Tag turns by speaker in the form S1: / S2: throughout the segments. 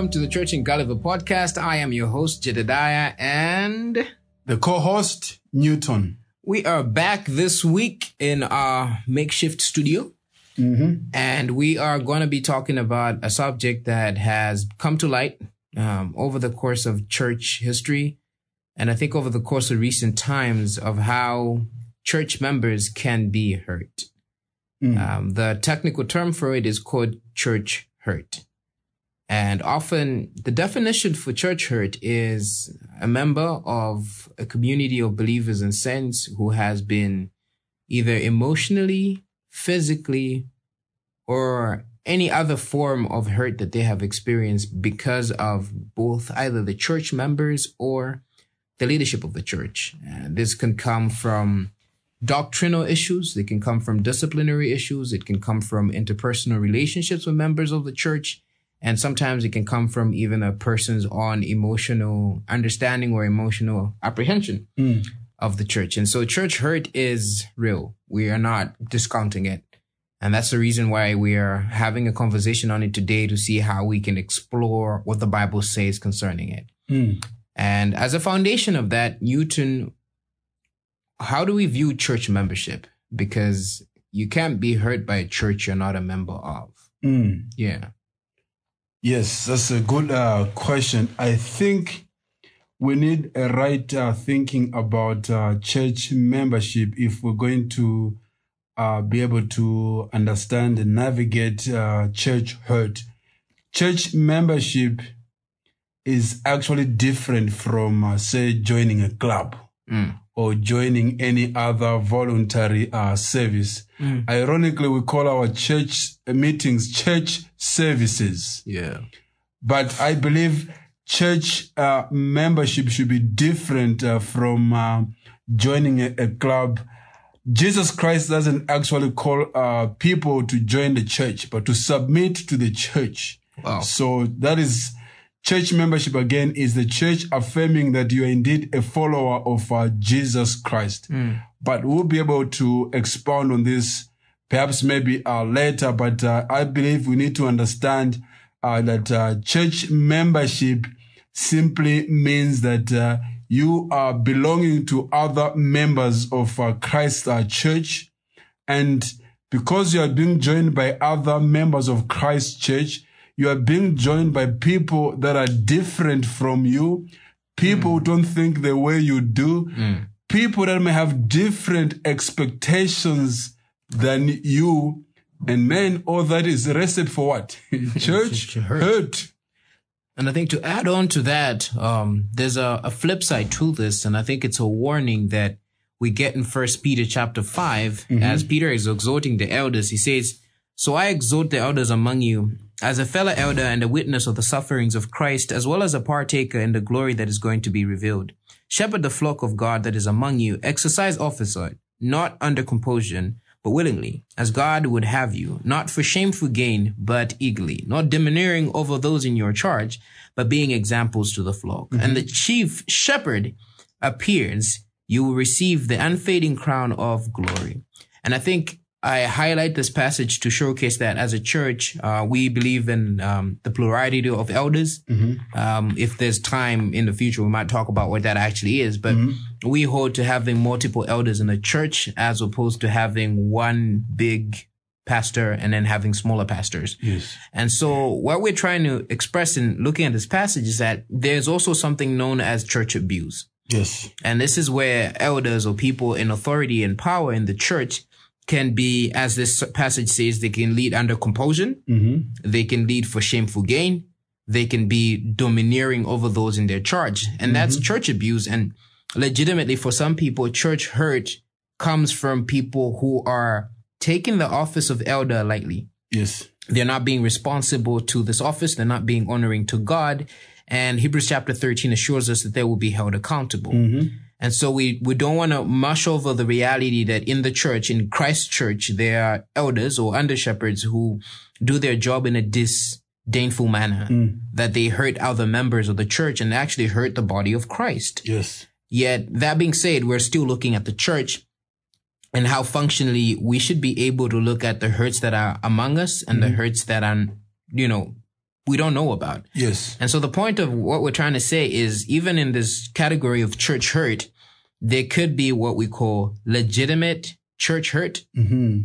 S1: Welcome to the Church in Gulliver podcast. I am your host, Jedediah, and
S2: the co-host, Newton.
S1: We are back this week in our makeshift studio.
S2: Mm-hmm.
S1: And we are going to be talking about a subject that has come to light um, over the course of church history. And I think over the course of recent times of how church members can be hurt.
S2: Mm.
S1: Um, the technical term for it is called church hurt. And often the definition for church hurt is a member of a community of believers and saints who has been either emotionally, physically, or any other form of hurt that they have experienced because of both either the church members or the leadership of the church. And this can come from doctrinal issues. They can come from disciplinary issues. It can come from interpersonal relationships with members of the church. And sometimes it can come from even a person's own emotional understanding or emotional apprehension
S2: Mm.
S1: of the church. And so church hurt is real. We are not discounting it. And that's the reason why we are having a conversation on it today to see how we can explore what the Bible says concerning it.
S2: Mm.
S1: And as a foundation of that, Newton, how do we view church membership? Because you can't be hurt by a church you're not a member of.
S2: Mm.
S1: Yeah.
S2: Yes, that's a good uh, question. I think we need a right uh, thinking about uh, church membership if we're going to uh, be able to understand and navigate uh, church hurt. Church membership is actually different from, uh, say, joining a club
S1: Mm.
S2: Or joining any other voluntary uh, service.
S1: Mm.
S2: Ironically, we call our church meetings church services.
S1: Yeah.
S2: But I believe church uh, membership should be different uh, from uh, joining a, a club. Jesus Christ doesn't actually call uh, people to join the church, but to submit to the church.
S1: Wow.
S2: So that is church membership again is the church affirming that you are indeed a follower of uh, Jesus Christ.
S1: Mm.
S2: But we'll be able to expound on this perhaps maybe uh, later. But uh, I believe we need to understand uh, that uh, church membership simply means that uh, you are belonging to other members of uh, Christ uh, church. And because you are being joined by other members of Christ church, you are being joined by people that are different from you, people who don't think the way you do,
S1: Mm.
S2: people that may have different expectations than you. And man, all that is a recipe for what? Church
S1: hurt.
S2: hurt.
S1: And I think to add on to that, um, there's a, a flip side to this, and I think it's a warning that we get in First Peter chapter 5 as Peter is exhorting the elders. He says, "So I exhort the elders among you, as a fellow elder and a witness of the sufferings of Christ, as well as a partaker in the glory that is going to be revealed. Shepherd the flock of God that is among you. Exercise officer, not under compulsion." But willingly, as God would have you, not for shameful gain, but eagerly, not domineering over those in your charge, but being examples to the flock. Mm-hmm. And the chief shepherd appears, you will receive the unfading crown of glory. And I think I highlight this passage to showcase that as a church, uh, we believe in um, the plurality of elders. Um, if there's time in the future, we might talk about what that actually is. But we hold to having multiple elders in a church as opposed to having one big pastor and then having smaller pastors.
S2: Yes.
S1: And so what we're trying to express in looking at this passage is that there's also something known as church abuse.
S2: Yes.
S1: And this is where elders or people in authority and power in the church can be, as this passage says, they can lead under compulsion.
S2: Mm-hmm.
S1: They can lead for shameful gain. They can be domineering over those in their charge. And that's church abuse. And legitimately for some people, church hurt comes from people who are taking the office of elder lightly.
S2: Yes.
S1: They're not being responsible to this office. They're not being honoring to God. And Hebrews chapter 13 assures us that they will be held accountable. And so we, we don't want to mush over the reality that in the church, in Christ's church, there are elders or under shepherds who do their job in a disdainful manner, mm. that they hurt other members of the church and actually hurt the body of Christ.
S2: Yes.
S1: Yet that being said, we're still looking at the church and how functionally we should be able to look at the hurts that are among us and the mm. hurts that are, you know, we don't know about.
S2: Yes.
S1: And so the point of what we're trying to say is even in this category of church hurt, there could be what we call legitimate church hurt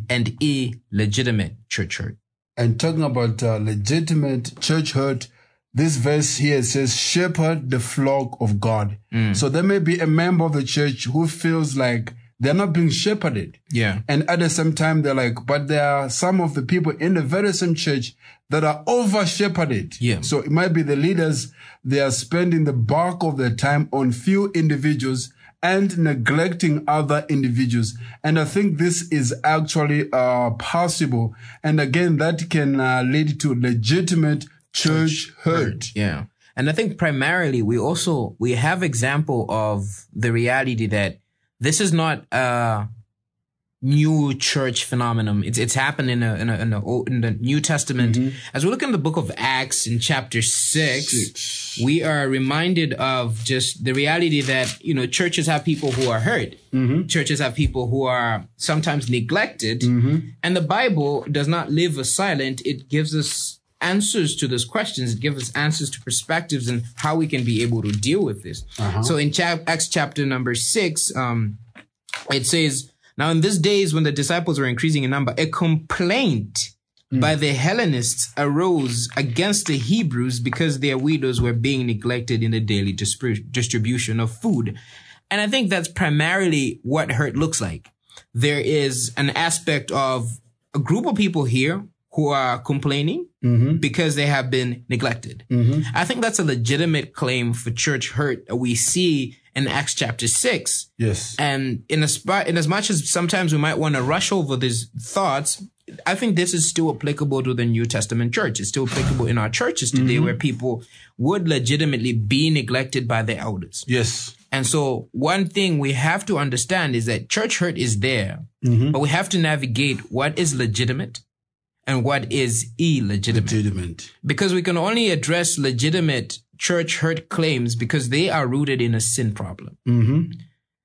S1: and illegitimate church hurt.
S2: And talking about uh, legitimate church hurt, this verse here says, shepherd the flock of God. So there may be a member of the church who feels like they're not being shepherded.
S1: Yeah.
S2: And at the same time, they're like, but there are some of the people in the very same church that are over shepherded.
S1: Yeah.
S2: So it might be the leaders, they are spending the bulk of their time on few individuals and neglecting other individuals. And I think this is actually uh, possible. And again, that can uh, lead to legitimate church hurt.
S1: Yeah. And I think primarily we also, we have example of the reality that this is not a new church phenomenon. It's, it's happened in a, in a, in, a, in the New Testament. Mm-hmm. As we look in the book of Acts in chapter six,
S2: Six.
S1: we are reminded of just the reality that, you know, churches have people who are hurt. Mm-hmm. Churches have people who are sometimes neglected. Mm-hmm. And the Bible does not live silent. It gives us answers to those questions. It gives us answers to perspectives and how we can be able to deal with this. So in chap- Acts chapter number six, um, it says, now in these days when the disciples were increasing in number, a complaint by the Hellenists arose against the Hebrews because their widows were being neglected in the daily distribution of food. And I think that's primarily what hurt looks like. There is an aspect of a group of people here who are complaining mm-hmm. because they have been neglected. Mm-hmm. I think that's a legitimate claim for church hurt that we see in Acts chapter six.
S2: Yes.
S1: And in as, in as much as sometimes we might want to rush over these thoughts, I think this is still applicable to the New Testament church. It's still applicable in our churches today mm-hmm. where people would legitimately be neglected by their elders.
S2: Yes.
S1: And so one thing we have to understand is that church hurt is there, but we have to navigate what is legitimate and what is illegitimate
S2: Legitimate.
S1: because we can only address legitimate church hurt claims because they are rooted in a sin problem. Mm-hmm.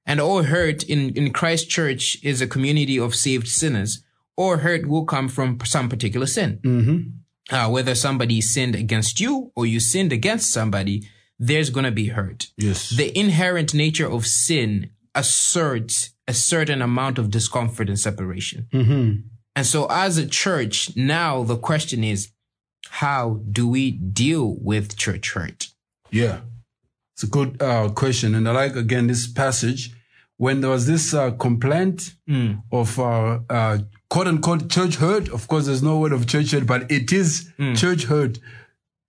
S1: And all hurt in, in Christ church is a community of saved sinners. Or hurt will come from some particular sin. Mm-hmm. Uh, whether somebody sinned against you or you sinned against somebody, there's going to be hurt.
S2: Yes.
S1: The inherent nature of sin asserts a certain amount of discomfort and separation. Mm-hmm. And so as a church, now the question is, how do we deal with church hurt?
S2: Yeah, it's a good uh, question, and I like again this passage when there was this uh, complaint of uh, uh, quote unquote church hurt. Of course, there's no word of church hurt, but it is church hurt.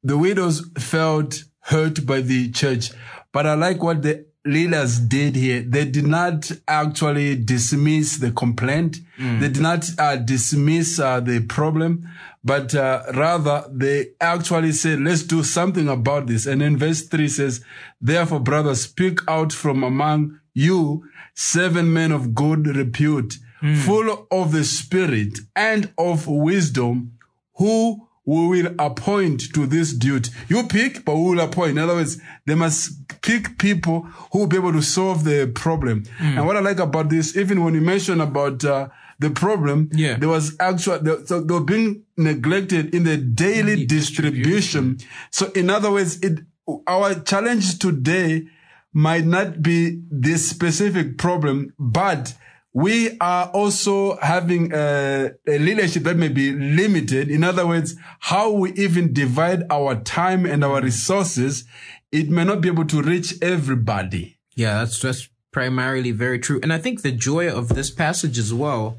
S2: The widows felt hurt by the church, but I like what the leaders did here. They did not actually dismiss the complaint. They did not uh, dismiss uh, the problem, but uh, rather they actually said, let's do something about this. And in verse three says, therefore, brothers, speak out from among you seven men of good repute, full of the spirit and of wisdom, who we will appoint to this duty. You pick, but we will appoint. In other words, they must pick people who will be able to solve the problem. And what I like about this, even when you mention about uh, the problem,
S1: Yeah.
S2: there was actual, the, so they were being neglected in the daily distribution. So in other words, it, our challenge today might not be this specific problem, but we are also having a, a leadership that may be limited. In other words, how we even divide our time and our resources, it may not be able to reach everybody.
S1: Yeah, that's that's primarily very true. And I think the joy of this passage as well,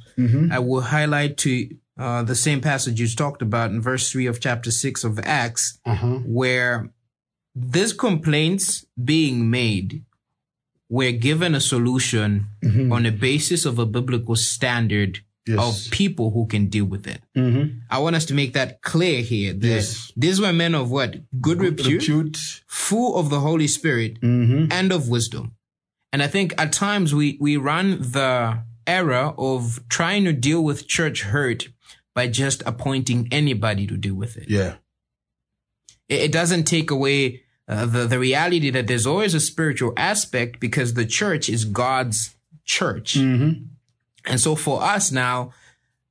S1: I will highlight to uh, the same passage you talked about in verse three of chapter six of Acts, where these complaints being made were given a solution mm-hmm. on the basis of a biblical standard
S2: Yes.
S1: of people who can deal with it. Mm-hmm. I want us to make that clear here that
S2: Yes.
S1: these were men of what? Good repute
S2: Repute.
S1: full of the Holy Spirit mm-hmm. and of wisdom. And I think at times we, we run the error of trying to deal with church hurt by just appointing anybody to deal with it.
S2: Yeah.
S1: It, it doesn't take away uh, the, the reality that there's always a spiritual aspect because the church is God's church.
S2: Mm-hmm.
S1: And so for us now,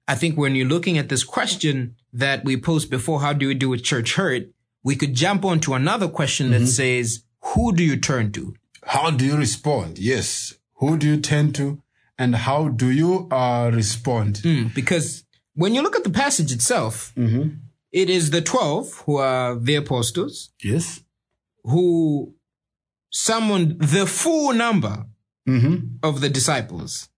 S1: I think when you're looking at this question that we posed before, how do we deal with church hurt? We could jump on to another question that says, who do you turn to?
S2: How do you respond? Yes. Who do you turn to? And how do you uh, respond?
S1: Mm, because when you look at the passage itself, it is the 12 who are the apostles
S2: Yes.
S1: Who summoned the full number
S2: Mm-hmm.
S1: of the disciples.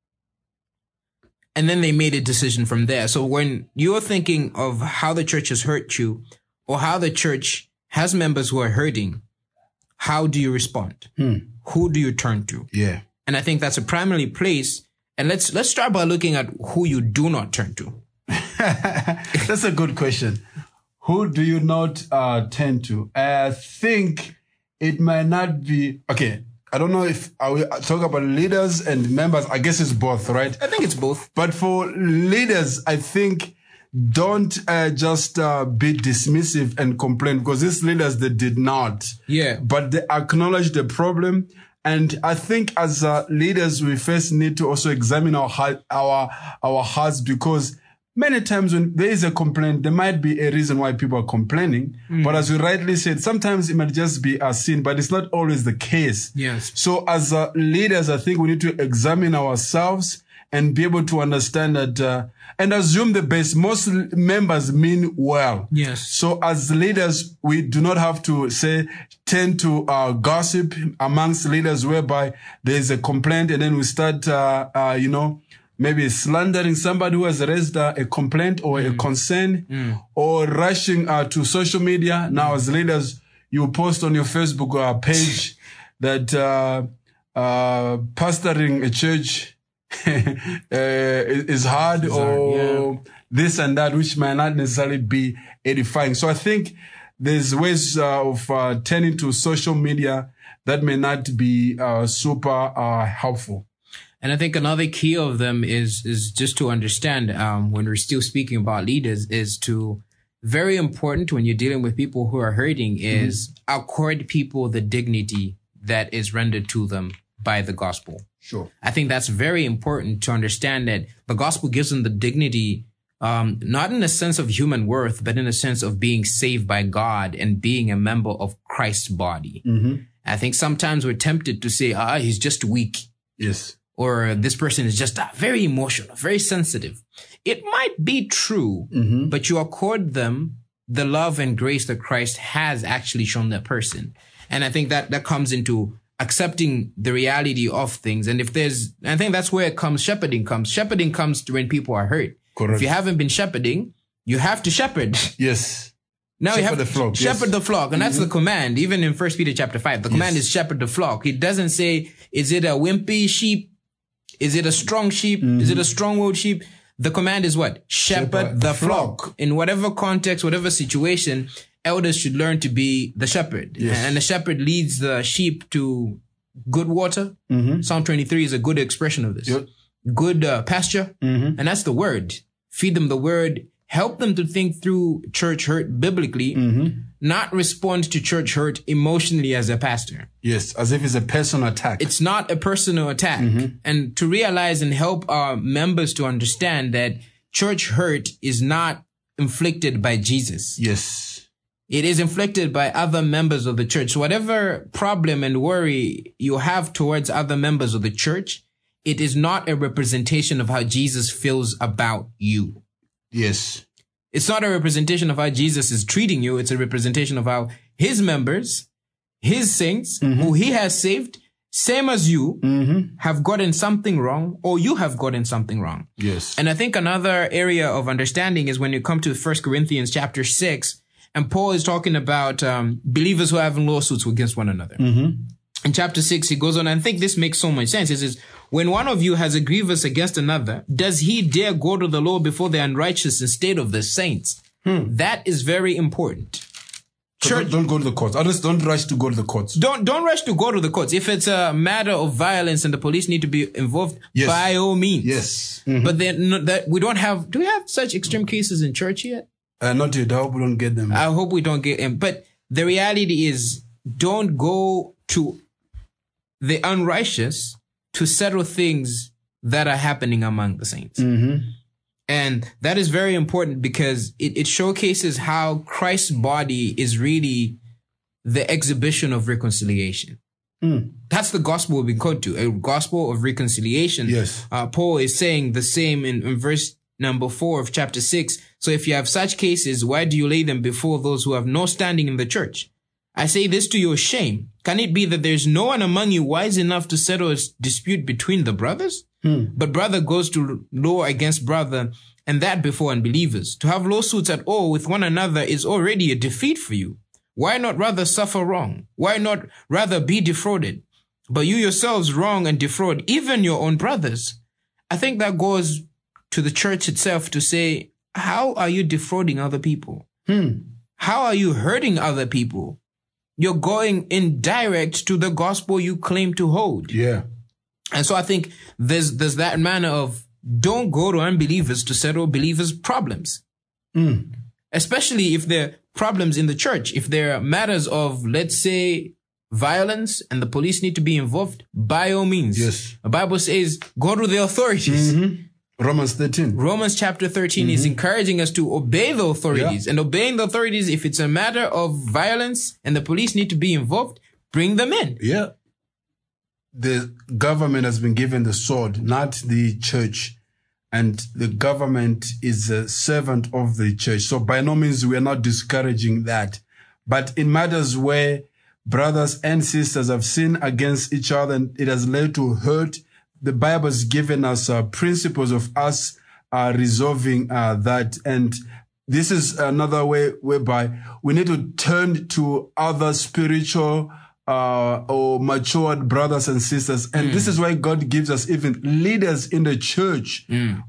S1: And then they made a decision from there. So when you're thinking of how the church has hurt you or how the church has members who are hurting, how do you respond? Who do you turn to?
S2: Yeah.
S1: And I think that's a primary place. And let's, let's start by looking at who you do not turn to.
S2: That's a good question. Who do you not uh, tend to? I think it might not be okay. I don't know if I will talk about leaders and members. I guess it's both, right?
S1: I think it's both.
S2: But for leaders, I think don't uh, just uh, be dismissive and complain because these leaders they did not.
S1: Yeah.
S2: But they acknowledge the problem. And I think as uh, leaders, we first need to also examine our heart, our our hearts because many times when there is a complaint, there might be a reason why people are complaining. But as you rightly said, sometimes it might just be a sin, but it's not always the case.
S1: Yes.
S2: So as uh, leaders, I think we need to examine ourselves and be able to understand that uh, and assume the best. Most members mean well.
S1: Yes.
S2: So as leaders, we do not have to say tend to uh, gossip amongst leaders, whereby there is a complaint and then we start, uh, uh, you know, maybe slandering somebody who has raised uh, a complaint or a concern, or rushing uh, to social media. Now, as leaders, you post on your Facebook uh, page that uh, uh, pastoring a church uh, is hard or this and that, which might not necessarily be edifying. So I think there's ways uh, of uh, turning to social media that may not be uh, super uh, helpful.
S1: And I think another key of them is is just to understand um, when we're still speaking about leaders is to very important when you're dealing with people who are hurting is accord people the dignity that is rendered to them by the gospel.
S2: Sure.
S1: I think that's very important to understand that the gospel gives them the dignity, um, not in a sense of human worth, but in a sense of being saved by God and being a member of Christ's body. I think sometimes we're tempted to say, ah, he's just weak
S2: Yes.
S1: Or this person is just uh, very emotional, very sensitive. It might be true, but you accord them the love and grace that Christ has actually shown that person. And I think that that comes into accepting the reality of things. And if there's, I think that's where it comes, shepherding comes. Shepherding comes to when people are hurt.
S2: Correct.
S1: If you haven't been shepherding, you have to shepherd.
S2: Yes.
S1: Now you have
S2: the flock,
S1: shepherd
S2: yes. Mm-hmm.
S1: the flock, and that's the command. Even in First Peter chapter five, the command
S2: Yes.
S1: is shepherd the flock. It doesn't say is it a wimpy sheep, is it a strong sheep, is it a strong-willed sheep. The command is what shepherd,
S2: Mm-hmm. Shepherd
S1: the flock.
S2: flock.
S1: In whatever context, whatever situation, elders should learn to be the shepherd, and the shepherd leads the sheep to good water. Psalm twenty-three is a good expression of this.
S2: Yep.
S1: Good uh, pasture, and that's the word. Feed them the word. Help them to think through church hurt biblically, mm-hmm. not respond to church hurt emotionally as a pastor.
S2: Yes. As if it's a personal attack.
S1: It's not a personal attack. Mm-hmm. And to realize and help our members to understand that church hurt is not inflicted by Jesus.
S2: yes.
S1: It is inflicted by other members of the church. So whatever problem and worry you have towards other members of the church, it is not a representation of how Jesus feels about you.
S2: Yes.
S1: It's not a representation of how Jesus is treating you. It's a representation of how his members, his saints, mm-hmm. who he has saved, same as you, mm-hmm. have gotten something wrong or you have gotten something wrong.
S2: Yes.
S1: And I think another area of understanding is when you come to First Corinthians chapter six, and Paul is talking about um, believers who are having lawsuits against one another. Mm-hmm. In chapter six, he goes on, and I think this makes so much sense. He says, when one of you has a grievance against another, does he dare go to the law before the unrighteous instead of the saints? That is very important. church
S2: Don't, don't go to the courts. Others don't rush to go to the courts.
S1: don't don't rush to go to the courts. If it's a matter of violence and the police need to be involved,
S2: Yes.
S1: by all means.
S2: Yes.
S1: But then no, that we don't have. Do we have such extreme cases in church yet?
S2: Uh, not yet. I hope we don't get them.
S1: I hope we don't get him. But the reality is, don't go to the unrighteous to settle things that are happening among the saints. And that is very important because it, it showcases how Christ's body is really the exhibition of reconciliation. That's the gospel we've been called to, a gospel of reconciliation.
S2: Yes.
S1: Uh, Paul is saying the same in, in verse number four of chapter six. So if you have such cases, why do you lay them before those who have no standing in the church? I say this to your shame. Can it be that there's no one among you wise enough to settle a dispute between the brothers? Hmm. But brother goes to law against brother, and that before unbelievers. To have lawsuits at all with one another is already a defeat for you. Why not rather suffer wrong? Why not rather be defrauded? But you yourselves wrong and defraud even your own brothers. I think that goes to the church itself to say, how are you defrauding other people? Hmm. How are you hurting other people? You're going indirect to the gospel you claim to hold.
S2: yeah.
S1: And so I think there's there's that manner of don't go to unbelievers to settle believers' problems. Mm. Especially if they're problems in the church. If there are matters of, let's say, violence and the police need to be involved, by all means.
S2: Yes.
S1: The Bible says go to the authorities. Mm-hmm.
S2: Romans 13.
S1: Romans chapter 13 is mm-hmm. encouraging us to obey the authorities. And obeying the authorities, if it's a matter of violence and the police need to be involved, bring them in.
S2: Yeah. The government has been given the sword, not the church. And the government is a servant of the church. So by no means we are not discouraging that. But in matters where brothers and sisters have sinned against each other and it has led to hurt, the Bible has given us uh, principles of us uh, resolving uh, that. And this is another way whereby we need to turn to other spiritual uh, or matured brothers and sisters. And this is why God gives us even leaders in the church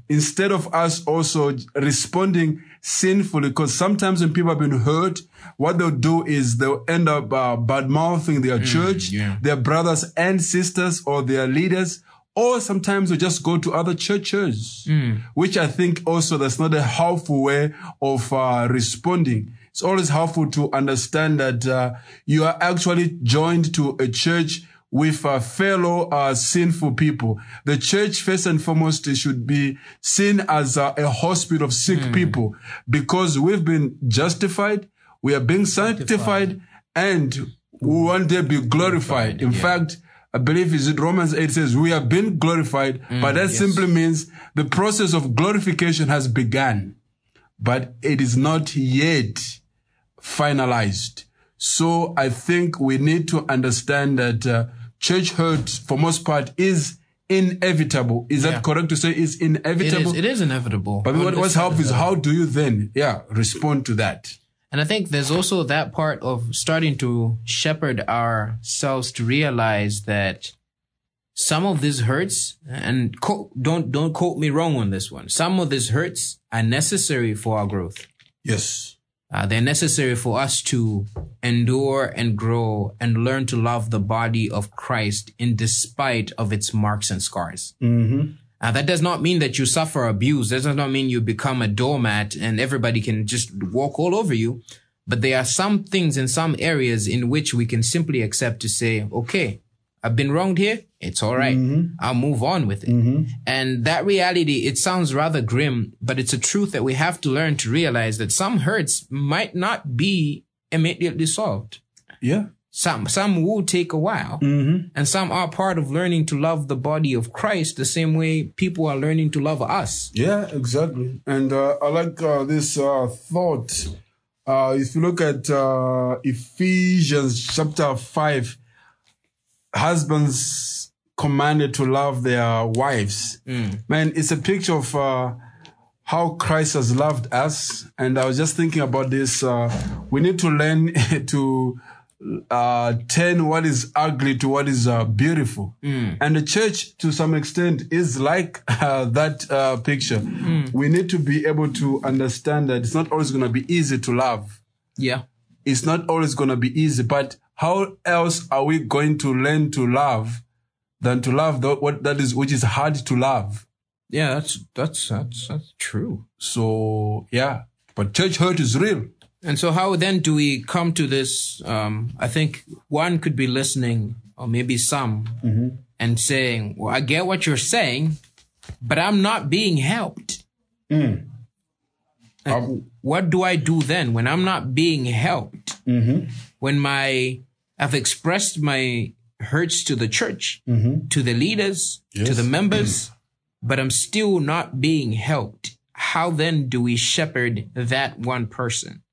S2: instead of us also responding sinfully. Because sometimes when people have been hurt, what they'll do is they'll end up uh, bad mouthing their church,
S1: yeah.
S2: their brothers and sisters or their leaders. Or sometimes we just go to other churches, which I think also that's not a helpful way of uh, responding. It's always helpful to understand that uh, you are actually joined to a church with uh, fellow uh, sinful people. The church, first and foremost, should be seen as uh, a hospital of sick people because we've been justified, we are being sanctified, and we one day be glorified. In fact, I believe is it Romans 8 says we have been glorified, but that
S1: yes.
S2: simply means the process of glorification has begun, but it is not yet finalized. So I think we need to understand that uh, church hurt, for most part, is inevitable. Is
S1: Yeah.
S2: that correct to say is inevitable?
S1: is, it is inevitable.
S2: But what, what's helpful is how do you then, yeah, respond to that?
S1: And I think there's also that part of starting to shepherd ourselves to realize that some of these hurts, and co- don't don't quote me wrong on this one. Some of these hurts are necessary for our growth.
S2: Yes.
S1: Uh, they're necessary for us to endure and grow and learn to love the body of Christ in despite of its marks and scars. Uh, that does not mean that you suffer abuse. That does not mean you become a doormat and everybody can just walk all over you. But there are some things in some areas in which we can simply accept to say, okay, I've been wronged here. It's all right. I'll move on with it. And that reality, it sounds rather grim, but it's a truth that we have to learn to realize that some hurts might not be immediately solved.
S2: Yeah.
S1: Some, some will take a while. And some are part of learning to love the body of Christ the same way people are learning to love us.
S2: Yeah, exactly. And uh, I like uh, this uh, thought. Uh, if you look at uh, Ephesians chapter 5, husbands commanded to love their wives. Man, it's a picture of uh, how Christ has loved us. And I was just thinking about this. Uh, we need to learn to uh, turn what is ugly to what is uh, beautiful. And the church, to some extent, is like uh, that uh, picture. We need to be able to understand that it's not always going to be easy to love.
S1: Yeah.
S2: it's not always going to be easy. But how else are we going to learn to love than to love the, what that is, which is hard to love?
S1: Yeah, that's that's that's that's true.
S2: So yeah, but church hurt is real.
S1: And so, how then do we come to this? Um, I think one could be listening, or maybe some, mm-hmm. and saying, "Well, I get what you're saying, but I'm not being helped."
S2: Mm.
S1: And um, what do I do then when I'm not being helped? Mm-hmm. When my I've expressed my hurts to the church, mm-hmm. to the leaders, to the members, mm. but I'm still not being helped. How then do we shepherd that one person?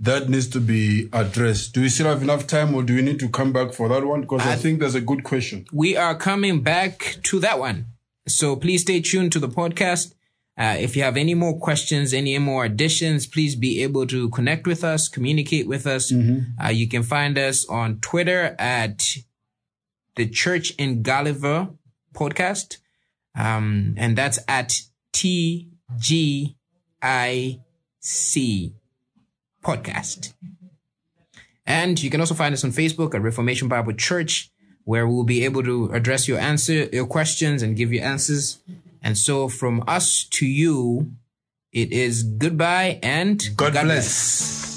S2: That needs to be addressed. Do we still have enough time or do we need to come back for that one? Because I, think that's a good question.
S1: we are coming back to that one. So please stay tuned to the podcast. Uh, if you have any more questions, any more additions, please be able to connect with us, communicate with us. Uh, you can find us on Twitter at the Church in Gulliver podcast. Um, and that's at T G I C podcast. And you can also find us on Facebook at Reformation Bible Church, where we'll be able to address your answer, your questions and give you answers. And so from us to you, it is goodbye and
S2: God, bless.